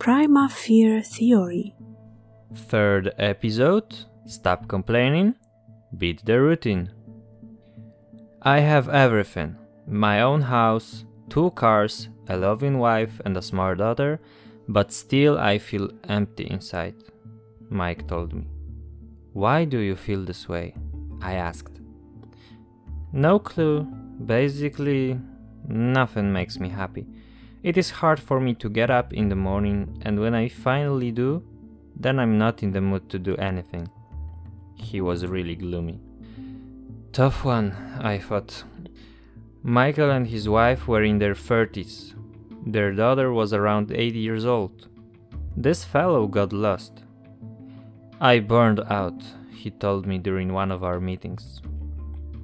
Prima Fear Theory. Third episode Stop complaining, beat the routine. I have everything my own house, two cars, a loving wife, and a smart daughter, but still I feel empty inside, Mike told me. Why do you feel this way? I asked. No clue. Basically, nothing makes me happy. It is hard for me to get up in the morning, and when I finally do, then I'm not in the mood to do anything. He was really gloomy. Tough one, I thought. Michael and his wife were in their 30s. Their daughter was around 8 years old. This fellow got lost. I burned out, he told me during one of our meetings.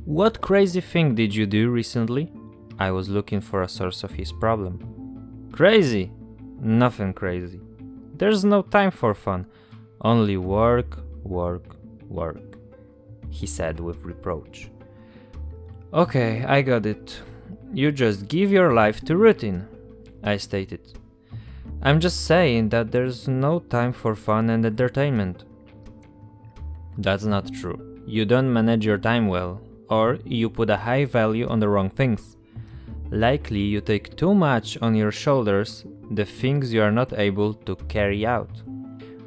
What crazy thing did you do recently? I was looking for a source of his problem. Crazy? Nothing crazy. There's no time for fun. Only work, work, work, he said with reproach. Okay, I got it. You just give your life to routine, I stated. I'm just saying that there's no time for fun and entertainment. That's not true. You don't manage your time well, or you put a high value on the wrong things. Likely you take too much on your shoulders the things you are not able to carry out.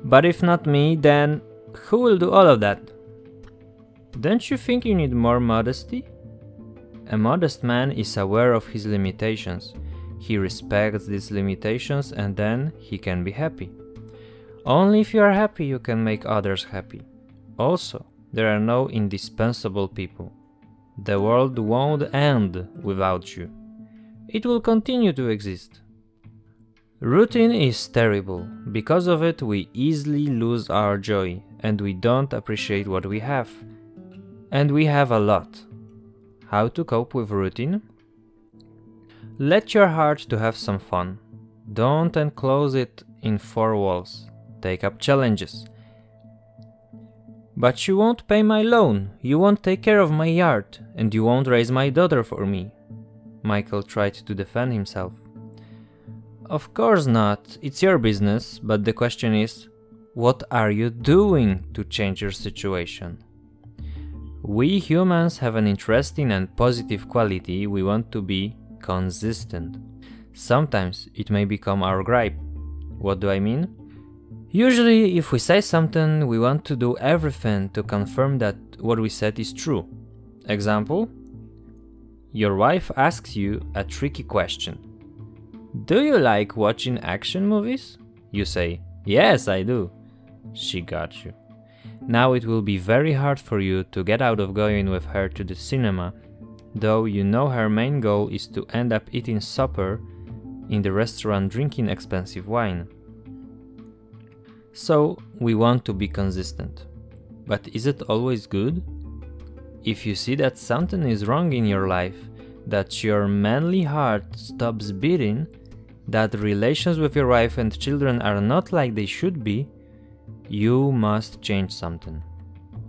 But if not me, then who will do all of that? Don't you think you need more modesty? A modest man is aware of his limitations. He respects these limitations and then he can be happy. Only if you are happy you can make others happy. Also, there are no indispensable people. The world won't end without you it will continue to exist. Routine is terrible. Because of it, we easily lose our joy and we don't appreciate what we have. And we have a lot. How to cope with routine? Let your heart to have some fun. Don't enclose it in four walls. Take up challenges. But you won't pay my loan, you won't take care of my yard, and you won't raise my daughter for me. Michael tried to defend himself. Of course not, it's your business, but the question is what are you doing to change your situation? We humans have an interesting and positive quality we want to be consistent. Sometimes it may become our gripe. What do I mean? Usually, if we say something, we want to do everything to confirm that what we said is true. Example your wife asks you a tricky question. Do you like watching action movies? You say, Yes, I do. She got you. Now it will be very hard for you to get out of going with her to the cinema, though you know her main goal is to end up eating supper in the restaurant drinking expensive wine. So, we want to be consistent. But is it always good? If you see that something is wrong in your life, that your manly heart stops beating, that relations with your wife and children are not like they should be, you must change something.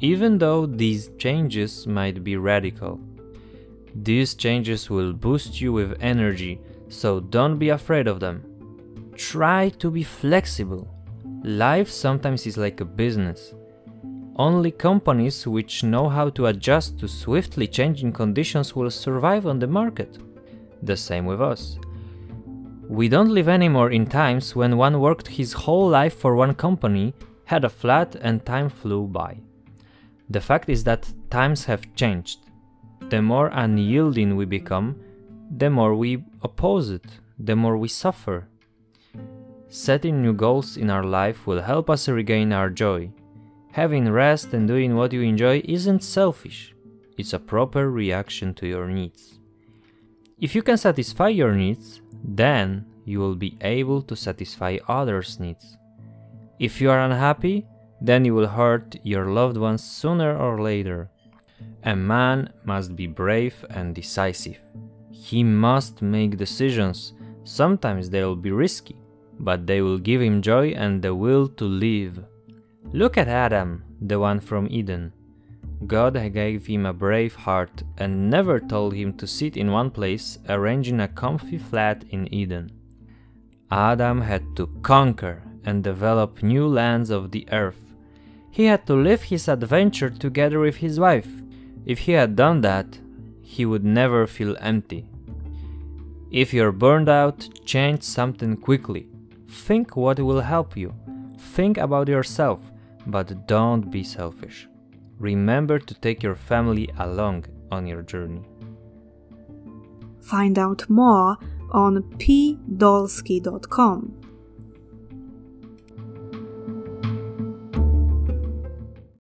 Even though these changes might be radical. These changes will boost you with energy, so don't be afraid of them. Try to be flexible. Life sometimes is like a business. Only companies which know how to adjust to swiftly changing conditions will survive on the market. The same with us. We don't live anymore in times when one worked his whole life for one company, had a flat, and time flew by. The fact is that times have changed. The more unyielding we become, the more we oppose it, the more we suffer. Setting new goals in our life will help us regain our joy, Having rest and doing what you enjoy isn't selfish, it's a proper reaction to your needs. If you can satisfy your needs, then you will be able to satisfy others' needs. If you are unhappy, then you will hurt your loved ones sooner or later. A man must be brave and decisive. He must make decisions. Sometimes they will be risky, but they will give him joy and the will to live. Look at Adam, the one from Eden. God gave him a brave heart and never told him to sit in one place arranging a comfy flat in Eden. Adam had to conquer and develop new lands of the earth. He had to live his adventure together with his wife. If he had done that, he would never feel empty. If you're burned out, change something quickly. Think what will help you. Think about yourself, but don't be selfish. Remember to take your family along on your journey. Find out more on pdolsky.com.